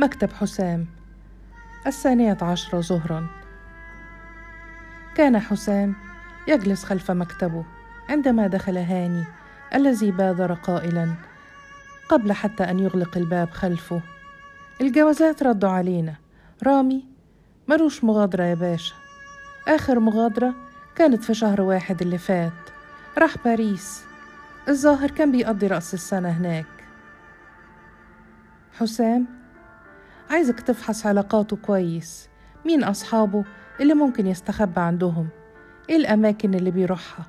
مكتب حسام. الثانية عشرة ظهرا كان حسام يجلس خلف مكتبه عندما دخل هاني الذي بادر قائلا قبل حتى أن يغلق الباب خلفه. الجوازات ردوا علينا. رامي ملوش مغادرة يا باشا. آخر مغادرة كانت في شهر واحد اللي فات. راح باريس. الظاهر كان بيقضي رأس السنة هناك. حسام عايزك تفحص علاقاته كويس. مين أصحابه اللي ممكن يستخبى عندهم؟ إيه الأماكن اللي بيروحها؟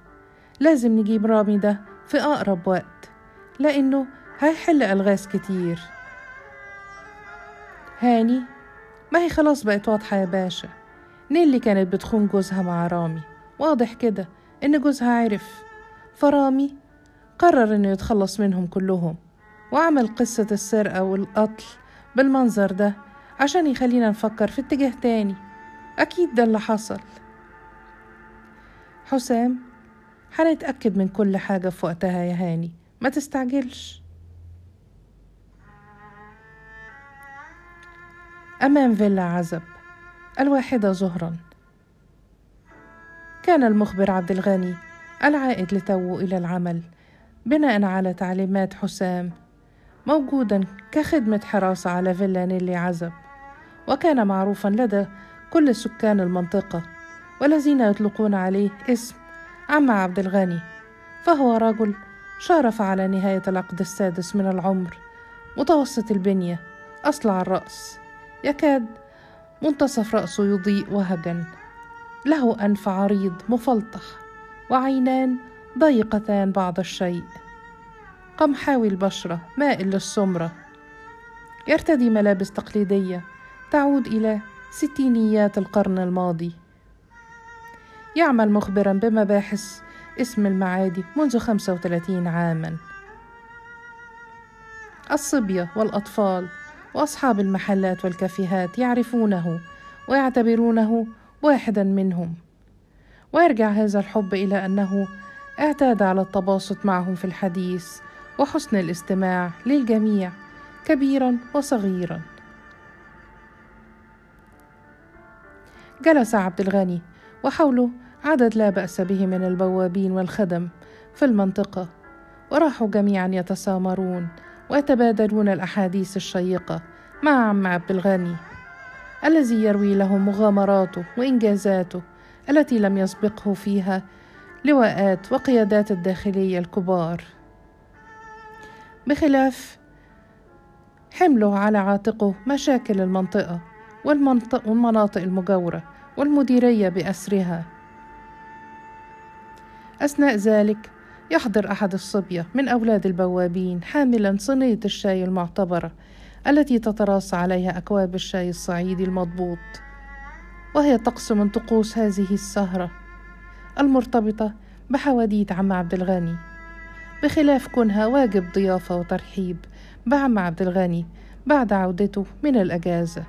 لازم نجيب رامي ده في أقرب وقت لأنه هيحل ألغاز كتير. هاني ما هي خلاص بقت واضحة يا باشا. نيلي كانت بتخون جوزها مع رامي؟ واضح كده إن جوزها عرف. فرامي قرر إنه يتخلص منهم كلهم وعمل قصة السرقة والقتل بالمنظر ده عشان يخلينا نفكر في اتجاه تاني. أكيد ده اللي حصل. حسام هنتأكد من كل حاجة في وقتها يا هاني. ما تستعجلش. أمام فيلا عزب الواحدة ظهرا كان المخبر عبد الغني العائد لتو إلى العمل بناء على تعليمات حسام موجودا كخدمة حراسة على فيلا نيلي عزب. وكان معروفا لدى كل سكان المنطقة والذين يطلقون عليه اسم عم عبد الغني فهو رجل شارف على نهاية العقد السادس من العمر متوسط البنية أصلع الرأس يكاد منتصف رأسه يضيء وهجا له أنف عريض مفلطح وعينان ضيقتان بعض الشيء. قمحاوي البشرة مائل للسمرة يرتدي ملابس تقليدية تعود إلى ستينيات القرن الماضي. يعمل مخبرا بمباحث اسم المعادي منذ 35 عاما. الصبية والأطفال وأصحاب المحلات والكافيهات يعرفونه ويعتبرونه واحدا منهم. ويرجع هذا الحب إلى أنه اعتاد على التباسط معهم في الحديث وحسن الاستماع للجميع كبيرا وصغيرا. جلس عبد الغني وحوله عدد لا بأس به من البوابين والخدم في المنطقة وراحوا جميعا يتسامرون ويتبادلون الأحاديث الشيقة مع عم عبد الغني الذي يروي لهم مغامراته وإنجازاته التي لم يسبقه فيها لواءات وقيادات الداخلية الكبار. بخلاف. حمله على عاتقه مشاكل المنطقة والمناطق المجاورة والمديرية بأسرها. أثناء ذلك يحضر أحد الصبية من أولاد البوابين حاملا صينية الشاي المعتبرة التي تتراص عليها أكواب الشاي الصعيدي المضبوط. وهي طقس من طقوس هذه السهرة المرتبطة بحواديت عم عبد الغني. بخلاف كونها واجب ضيافة وترحيب. بعم عبد الغني. بعد عودته من الاجازه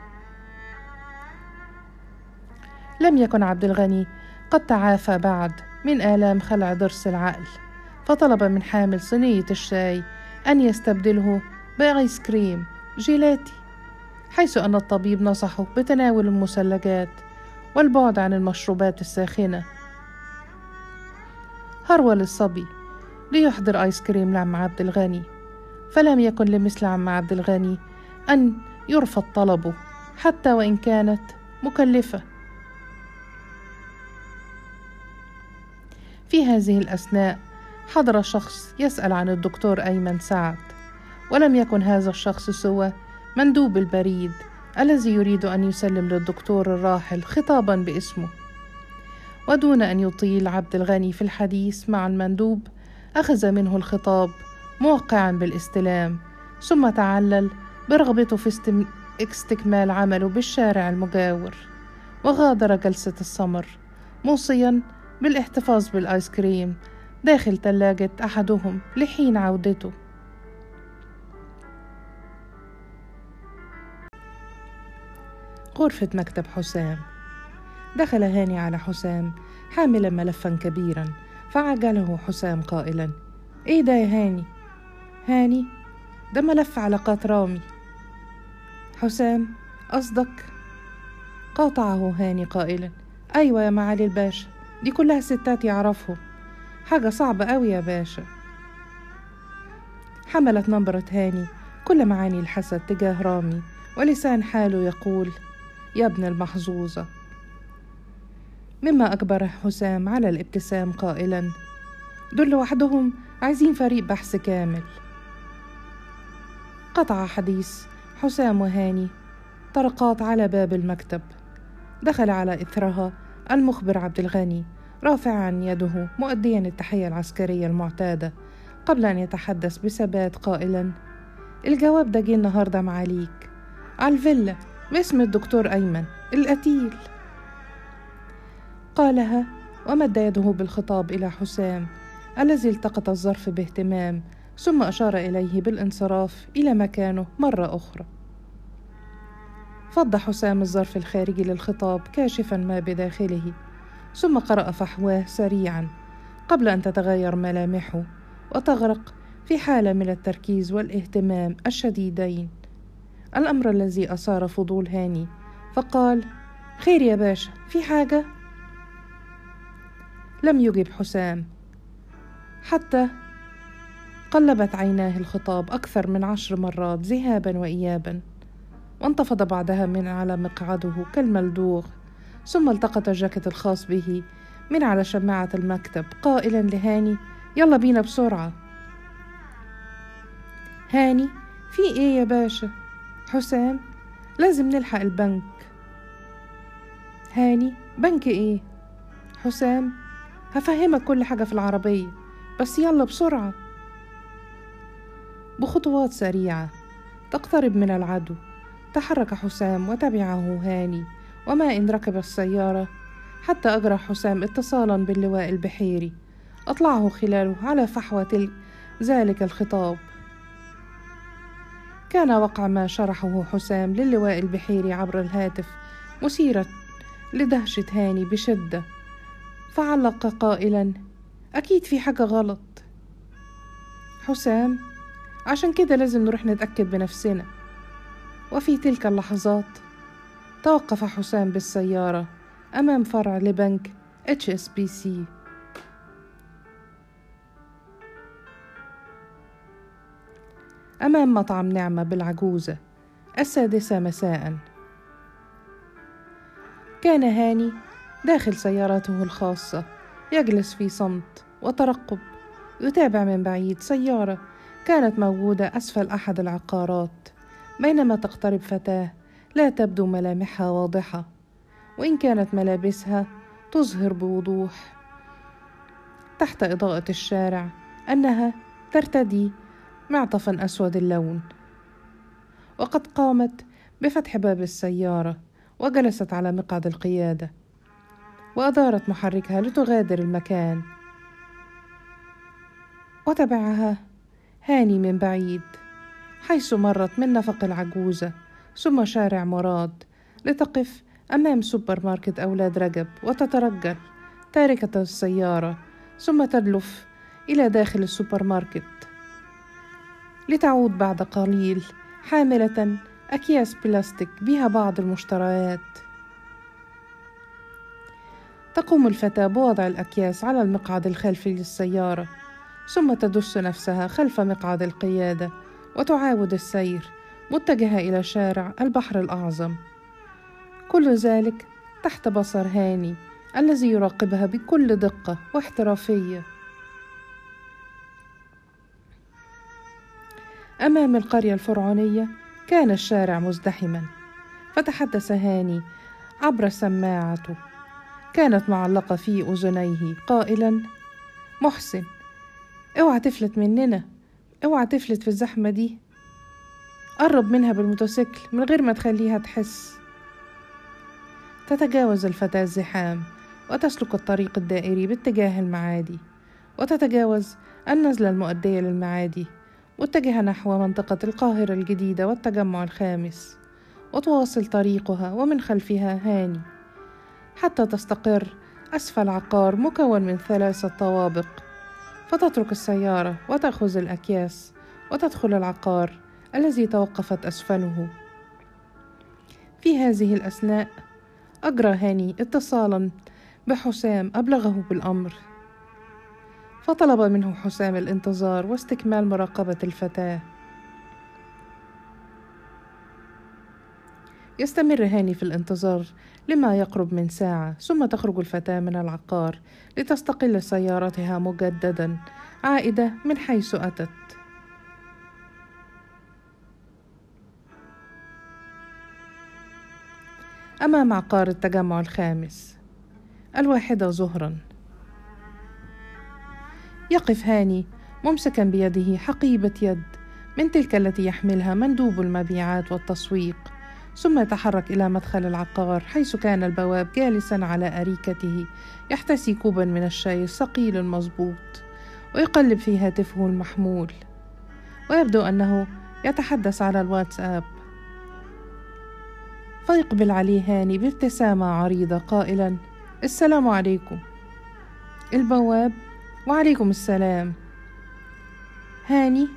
لم يكن عبد الغني قد تعافى بعد من آلام خلع ضرس العقل. فطلب من حامل صينية الشاي أن يستبدله بآيس كريم جيلاتي حيث أن الطبيب نصحه بتناول المثلجات والبعد عن المشروبات الساخنة. هرول الصبي ليحضر آيس كريم لعم عبد الغني. فلم يكن لمثل عم عبد الغني أن يرفض طلبه حتى وإن كانت مكلفة. في هذه الأثناء حضر شخص يسأل عن الدكتور أيمن سعد ولم يكن هذا الشخص سوى مندوب البريد الذي يريد أن يسلم للدكتور الراحل خطابا باسمه. ودون أن يطيل عبد الغني في الحديث مع المندوب أخذ منه الخطاب موقعا بالاستلام ثم تعلل برغبته في استكمال عمله بالشارع المجاور وغادر جلسة السمر موصيا بالاحتفاظ بالآيس كريم داخل ثلاجة أحدهم لحين عودته. غرفة مكتب حسام. دخل هاني على حسام حاملا ملفا كبيرا فعجله حسام قائلا إيه ده يا هاني؟ هاني ده ملف علاقات رامي. حسام قصدك؟ قاطعه هاني قائلا أيوة يا معالي الباشا دي كلها ستات يعرفهم حاجة صعبة أوي يا باشا. حملت نبرة هاني كل معاني الحسد تجاه رامي ولسان حاله يقول يا ابن المحظوظة. مما أجبر حسام على الابتسام قائلا دول لوحدهم عايزين فريق بحث كامل. قطع حديث حسام وهاني طرقات على باب المكتب. دخل على إثرها المخبر عبد الغني رافعا يده مؤديا التحية العسكرية المعتادة قبل أن يتحدث بثبات قائلا الجواب ده جه النهاردة معاليك على الفيلا باسم الدكتور أيمن القتيل. قالها ومد يده بالخطاب إلى حسام الذي التقط الظرف باهتمام ثم أشار إليه بالانصراف إلى مكانه مرة أخرى فض حسام الظرف الخارجي للخطاب كاشفا ما بداخله ثم قرأ فحواه سريعا قبل أن تتغير ملامحه وتغرق في حالة من التركيز والاهتمام الشديدين الأمر الذي أثار فضول هاني فقال خير يا باشا في حاجة؟ لم يجب حسام. حتى قلبت عيناه الخطاب أكثر من عشر مرات ذهابا وإيابا وانتفض بعدها من على مقعده كالملدوغ ثم التقط الجاكيت الخاص به من على شماعة المكتب قائلا لهاني يلا بينا بسرعة. هاني في إيه يا باشا؟ حسام لازم نلحق البنك. هاني بنك إيه؟ حسام؟ هفهمك كل حاجة في العربية بس يلا بسرعة. بخطوات سريعة. تقترب من العدو. تحرك حسام وتبعه هاني وما إن ركب السيارة حتى أجرى حسام اتصالا باللواء البحيري. أطلعه خلاله على فحوى تلك ذلك الخطاب. كان وقع ما شرحه حسام للواء البحيري عبر الهاتف مثيرا لدهشة هاني بشدة. فعلق قائلا أكيد في حاجة غلط. حسام عشان كده لازم نروح نتأكد بنفسنا. وفي تلك اللحظات توقف حسام بالسيارة أمام فرع لبنك HSBC أمام مطعم نعمة بالعجوزة السادسة مساء. كان هاني داخل سيارته الخاصة. يجلس في صمت وترقب. يتابع من بعيد سيارة كانت موجودة أسفل أحد العقارات. بينما تقترب فتاة لا تبدو ملامحها واضحة. وإن كانت ملابسها تظهر بوضوح تحت إضاءة الشارع أنها ترتدي معطفا أسود اللون. وقد قامت بفتح باب السيارة وجلست على مقعد القيادة. وأدارت محركها لتغادر المكان. وتبعها هاني من بعيد حيث مرت من نفق العجوزة ثم شارع مراد لتقف أمام سوبر ماركت أولاد رجب وتترجل تاركة السيارة ثم تدلف إلى داخل السوبر ماركت لتعود بعد قليل حاملة أكياس بلاستيك بها بعض المشتريات. تقوم الفتاة بوضع الأكياس على المقعد الخلفي للسيارة ثم تدس نفسها خلف مقعد القيادة وتعاود السير متجهة إلى شارع البحر الأعظم. كل ذلك تحت بصر هاني الذي يراقبها بكل دقة واحترافية. أمام القرية الفرعونية كان الشارع مزدحما فتحدث هاني عبر سماعته. كانت معلقة في أذنيه قائلا محسن اوعى تفلت مننا اوعى تفلت في الزحمة دي. قرب منها بالموتوسيكل من غير ما تخليها تحس. تتجاوز الفتاة الزحام وتسلك الطريق الدائري باتجاه المعادي وتتجاوز النزلة المؤدية للمعادي متجهة نحو منطقة القاهرة الجديدة والتجمع الخامس وتواصل طريقها ومن خلفها هاني. حتى تستقر. أسفل عقار مكون من ثلاثة طوابق. فتترك السيارة وتأخذ الأكياس وتدخل العقار الذي توقفت أسفله. في هذه الأثناء أجرى هاني اتصالا بحسام أبلغه بالأمر. فطلب منه حسام الانتظار واستكمال مراقبة الفتاة. يستمر هاني في الانتظار لما يقرب من ساعة ثم تخرج الفتاة من العقار لتستقل سيارتها مجددا عائدة من حيث أتت. أمام عقار التجمع الخامس الواحدة ظهرا يقف هاني ممسكا بيده حقيبة يد من تلك التي يحملها مندوب المبيعات والتسويق. ثم يتحرك إلى مدخل العقار حيث كان البواب جالسا على أريكته. يحتسي كوبا من الشاي الثقيل المظبوط ويقلب في هاتفه المحمول. ويبدو أنه يتحدث على الواتساب. فيقبل عليه هاني بابتسامة عريضة قائلا السلام عليكم. البواب وعليكم السلام. هاني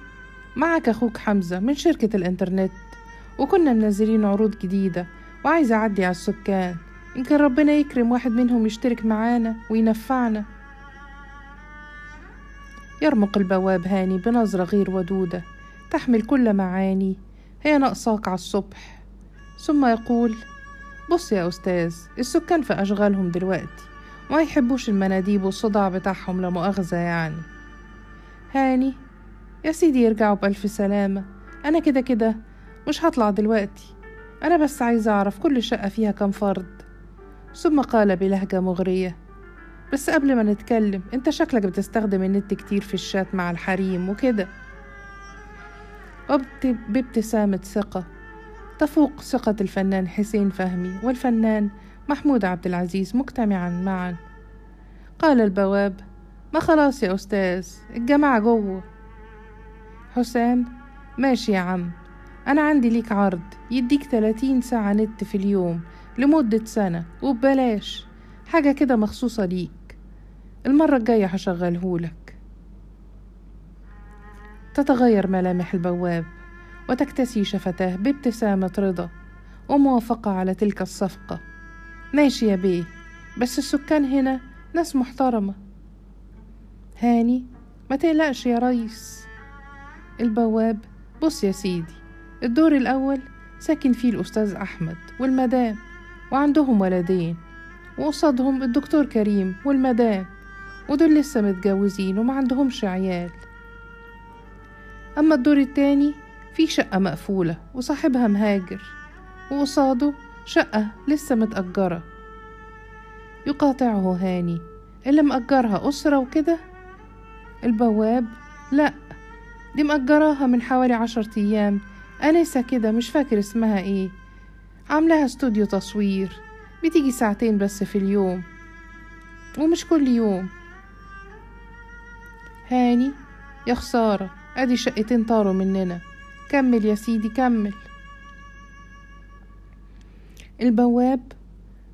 معك أخوك حمزة من شركة الإنترنت. وكنا منزلين عروض جديدة وعايزة أعدي على السكان. يمكن ربنا يكرم واحد منهم يشترك معانا وينفعنا. يرمق البواب هاني بنظرة غير ودودة تحمل كل معاني هي ناقصاك على الصبح. ثم يقول بص يا أستاذ السكان في أشغالهم دلوقتي ما يحبوش المناديب والصداع بتاعهم لمؤاخذة يعني. هاني يا سيدي يرجعوا بألف سلامة أنا كده كده مش هطلع دلوقتي. أنا بس عايزة أعرف كل شقة فيها كم فرد. ثم قال بلهجة مغرية. بس قبل ما نتكلم أنت شكلك بتستخدم النت كتير في الشات مع الحريم وكده. وبابتسامة ثقة. تفوق ثقة الفنان حسين فهمي والفنان محمود عبد العزيز مجتمعا معا. قال البواب ما خلاص يا أستاذ الجماعة جوه. حسام ماشي يا عم. أنا عندي ليك عرض يديك تلاتين ساعة نت في اليوم لمدة سنة وببلاش. حاجة كده مخصوصة ليك. المرة الجاية هشغلهولك تتغير ملامح البواب وتكتسي شفتاه بابتسامة رضا وموافقة على تلك الصفقة. ماشي يا بيه بس السكان هنا ناس محترمة. هاني ما تقلقش يا ريس. البواب بص يا سيدي. الدور الأول ساكن فيه الأستاذ أحمد والمدام وعندهم ولدين وقصادهم الدكتور كريم والمدام ودول لسه متجوزين وما عندهمش عيال. أما الدور التاني فيه شقة مقفولة وصاحبها مهاجر وقصاده شقة لسه متأجرة. يقاطعه هاني اللي مأجرها أسرة وكده؟ البواب لأ دي مأجراها من حوالي عشر أيام أنسة كده؟ مش فاكر اسمها إيه. عاملاها استوديو تصوير. بتيجي ساعتين بس في اليوم. ومش كل يوم. هاني يا خسارة أدي شقتين طاروا مننا. كمل يا سيدي كمل. البواب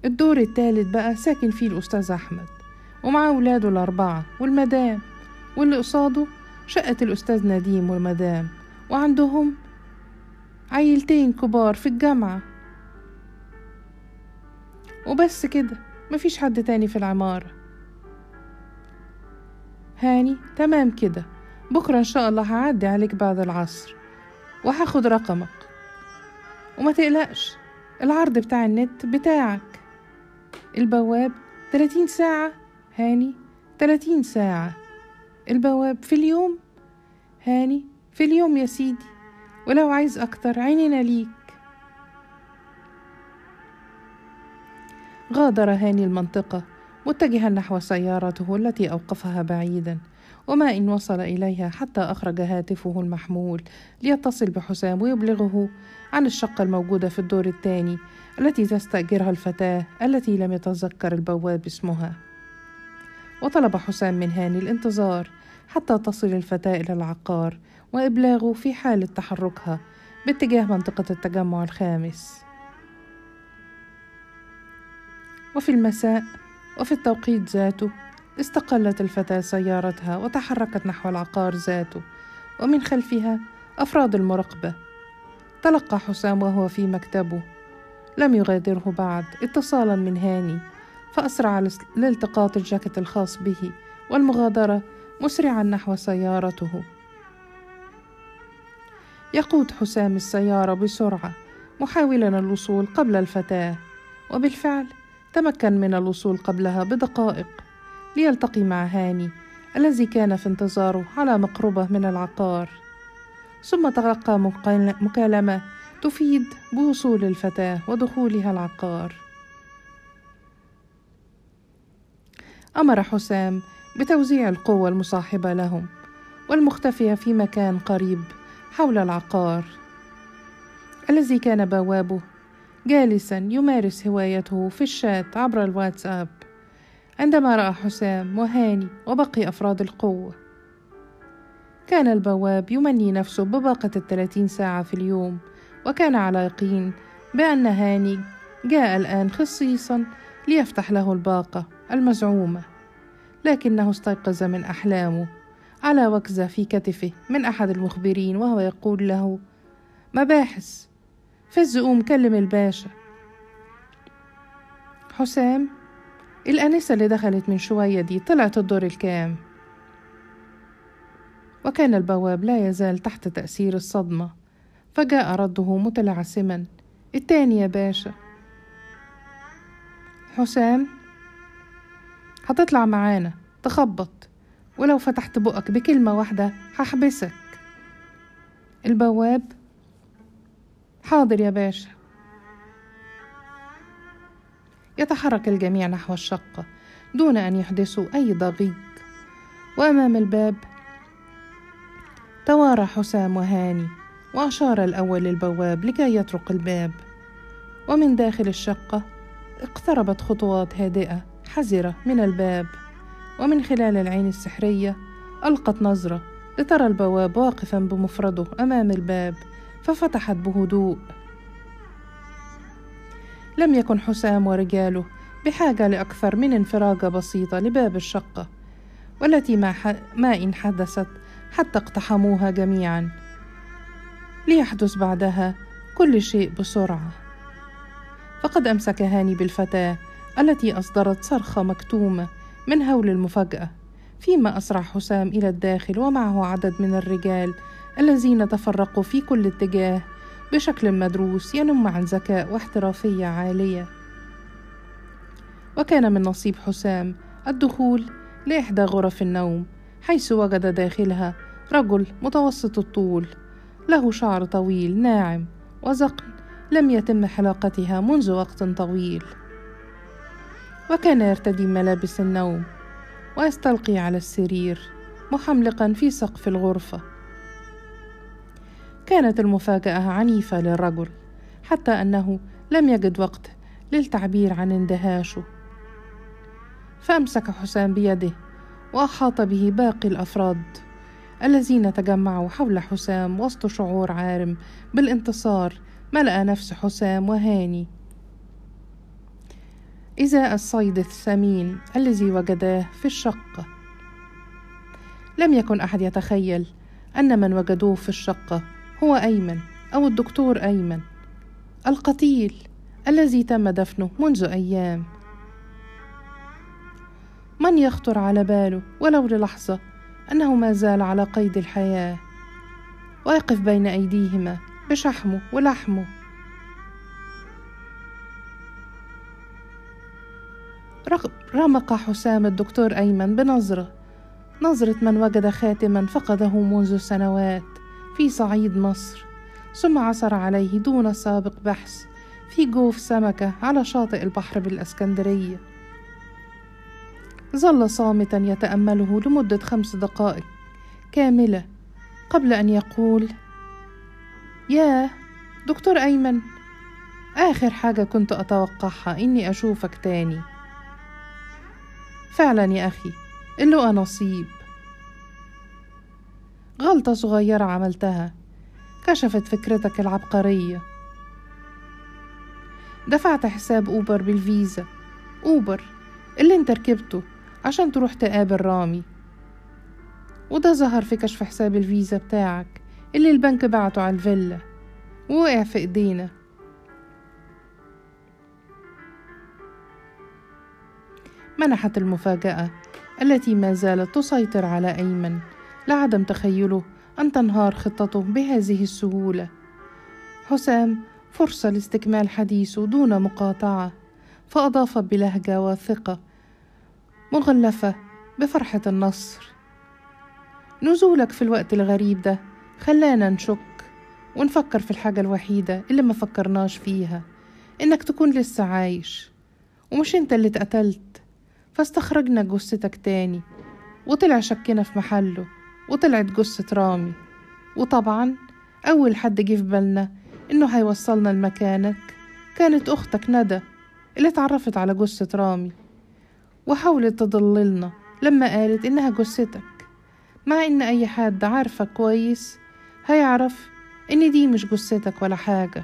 الدور التالت بقى ساكن فيه الأستاذ أحمد. ومعاه ولاده الأربعة والمدام. واللي قصاده شقة الأستاذ نديم والمدام. وعندهم عيلتين كبار في الجامعة. وبس كده مفيش حد تاني في العمارة. هاني تمام كده. بكرة إن شاء الله هعدي عليك بعد العصر وهاخد رقمك. وما تقلقش العرض بتاع النت بتاعك. البواب تلاتين ساعة هاني تلاتين ساعة. البواب في اليوم هاني في اليوم يا سيدي. ولو عايز أكتر عيننا ليك. غادر هاني المنطقة متجها نحو سيارته التي أوقفها بعيدا وما إن وصل إليها حتى أخرج هاتفه المحمول ليتصل بحسام ويبلغه عن الشقة الموجودة في الدور الثاني التي تستأجرها الفتاة التي لم يتذكر البواب اسمها. وطلب حسام من هاني الانتظار حتى تصل الفتاة إلى العقار وإبلاغه في حالة تحركها باتجاه منطقة التجمع الخامس. وفي المساء وفي التوقيت ذاته استقلت الفتاة سيارتها وتحركت نحو العقار ذاته ومن خلفها أفراد المراقبة. تلقى حسام وهو في مكتبه. لم يغادره بعد اتصالا من هاني فأسرع لالتقاط الجاكيت الخاص به والمغادرة مسرعا نحو سيارته. يقود حسام السيارة بسرعة محاولا الوصول قبل الفتاة. وبالفعل تمكن من الوصول قبلها بدقائق. ليلتقي مع هاني الذي كان في انتظاره على مقربة من العقار. ثم تلقى مكالمة تفيد بوصول الفتاة ودخولها العقار. أمر حسام بتوزيع القوة المصاحبة لهم والمختفية في مكان قريب. حول العقار. الذي كان بوابه جالسا يمارس هوايته في الشات عبر الواتساب عندما رأى حسام وهاني وبقي أفراد القوة. كان البواب يمني نفسه بباقة الثلاثين ساعة في اليوم وكان على يقين بأن هاني جاء الآن خصيصا ليفتح له الباقة المزعومة لكنه استيقظ من أحلامه. على وكزة في كتفه من أحد المخبرين وهو يقول له مباحث فز قوم كلم الباشا. حسام الأنسة اللي دخلت من شوية دي طلعت الدور الكام؟ وكان البواب لا يزال تحت تأثير الصدمة فجاء رده متلعثما. التاني يا باشا. حسام هتطلع معانا تخبط. ولو فتحت بقك بكلمة واحدة هحبسك. البواب حاضر يا باشا. يتحرك الجميع نحو الشقة دون أن يحدثوا أي ضغيق. وأمام الباب توارى حسام وهاني وأشار الأول للبواب لكي يطرق الباب. ومن داخل الشقة اقتربت خطوات هادئة حذرة من الباب. ومن خلال العين السحرية ألقت نظرة لترى البواب واقفا بمفرده أمام الباب ففتحت بهدوء لم يكن حسام ورجاله بحاجة لأكثر من انفراجة بسيطة لباب الشقة والتي ما, ح... ما إن حدثت حتى اقتحموها جميعا ليحدث بعدها كل شيء بسرعة. فقد أمسك هاني بالفتاة التي أصدرت صرخة مكتومة من هول المفاجأة فيما أسرع حسام إلى الداخل ومعه عدد من الرجال الذين تفرقوا في كل اتجاه بشكل مدروس ينم عن ذكاء واحترافية عالية. وكان من نصيب حسام الدخول لإحدى غرف النوم حيث وجد داخلها رجل متوسط الطول له شعر طويل ناعم وزقن لم يتم حلاقتها منذ وقت طويل. وكان يرتدي ملابس النوم ويستلقي على السرير محملقا في سقف الغرفة. كانت المفاجأة عنيفة للرجل حتى أنه لم يجد وقت للتعبير عن اندهاشه. فأمسك حسام بيده وأحاط به باقي الأفراد الذين تجمعوا حول حسام وسط شعور عارم. بالانتصار ملأ نفس حسام وهاني. ازاء الصيد الثمين الذي وجداه في الشقه لم يكن أحد يتخيل أن من وجدوه في الشقه هو أيمن أو الدكتور أيمن. القتيل الذي تم دفنه منذ أيام. من يخطر على باله ولو للحظة أنه ما زال على قيد الحياة. ويقف بين أيديهما بشحمه ولحمه. رمق حسام الدكتور أيمن بنظرة. نظرة من وجد خاتما فقده منذ سنوات في صعيد مصر. ثم عثر عليه دون سابق بحث في جوف سمكة على شاطئ البحر بالإسكندرية. ظل صامتا يتأمله لمدة خمس دقائق كاملة قبل أن يقول ياه دكتور أيمن آخر حاجة كنت أتوقعها إني أشوفك تاني. فعلا يا أخي اللقى نصيب. غلطة صغيرة عملتها كشفت فكرتك العبقرية. دفعت حساب أوبر بالفيزا. أوبر اللي أنت ركبته عشان تروح تقابل رامي. وده ظهر في كشف حساب الفيزا بتاعك اللي البنك بعته على الفيلا. ووقع في إيدينا. منحت المفاجأة التي ما زالت تسيطر على أيمن. لعدم تخيله أن تنهار خطته بهذه السهولة. حسام فرصة لاستكمال حديثه دون مقاطعة. فأضاف بلهجة واثقة مغلفة بفرحة النصر. نزولك في الوقت الغريب ده خلانا نشك ونفكر في الحاجة الوحيدة اللي ما فكرناش فيها إنك تكون لسه عايش. ومش أنت اللي اتقتلت فاستخرجنا جثتك تاني وطلع شكنا في محله وطلعت جثة رامي. وطبعا أول حد جه في بالنا إنه هيوصلنا لمكانك كانت أختك ندى اللي اتعرفت على جثة رامي. وحاولت تضللنا لما قالت إنها جثتك مع إن أي حد عارفك كويس هيعرف إن دي مش جثتك ولا حاجة.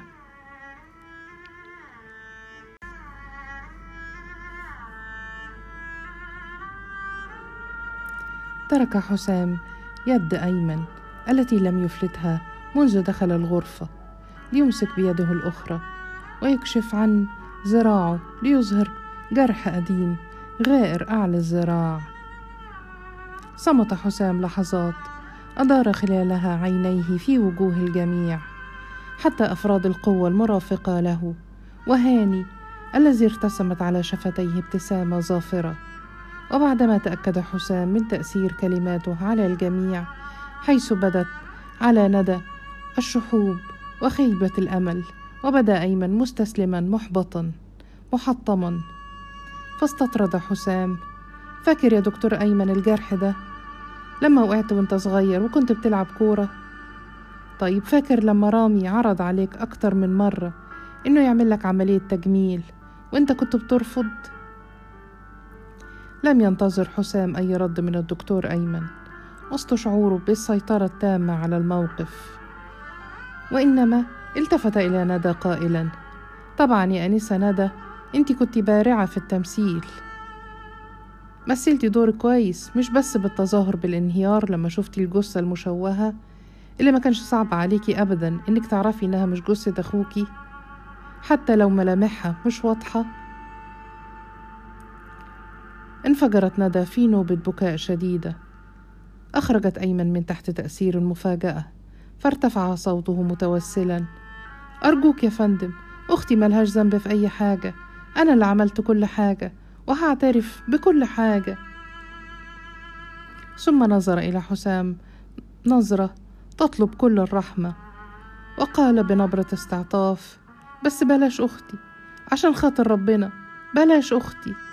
ترك حسام يد أيمن التي لم يفلتها منذ دخل الغرفة ليمسك بيده الأخرى ويكشف عن ذراعه ليظهر جرح قديم غائر أعلى الذراع صمت حسام لحظات أدار خلالها عينيه في وجوه الجميع حتى أفراد القوة المرافقة له وهاني الذي ارتسمت على شفتيه ابتسامة ظافرة. وبعدما تأكد حسام من تأثير كلماته على الجميع حيث بدت على ندى الشحوب وخيبة الأمل وبدأ أيمن مستسلما محبطا محطما. فاستطرد حسام. فاكر يا دكتور أيمن الجرح ده؟ لما وقعت وأنت صغير وكنت بتلعب كورة. طيب فاكر لما رامي عرض عليك أكتر من مرة إنه يعمل لك عملية تجميل وأنت كنت بترفض؟ لم ينتظر حسام أي رد من الدكتور أيمن. وسط شعوره بالسيطرة التامة على الموقف. وإنما التفت إلى ندى قائلا. طبعا يا أنسة ندى أنت كنت بارعة في التمثيل. مثلتي دور كويس مش بس بالتظاهر بالانهيار لما شفتي الجثة المشوهة اللي ما كانش صعب عليكي أبدا إنك تعرفي إنها مش جثة أخوكي حتى لو ملامحها مش واضحة انفجرت ندى في نوبة بكاء شديدة أخرجت أيمن من تحت تأثير المفاجأة فارتفع صوته متوسلا. أرجوك يا فندم أختي ملهاش ذنب في أي حاجة. أنا اللي عملت كل حاجة وهعترف بكل حاجة. ثم نظر إلى حسام نظرة تطلب كل الرحمة. وقال بنبرة استعطاف بس بلاش أختي عشان خاطر ربنا بلاش أختي.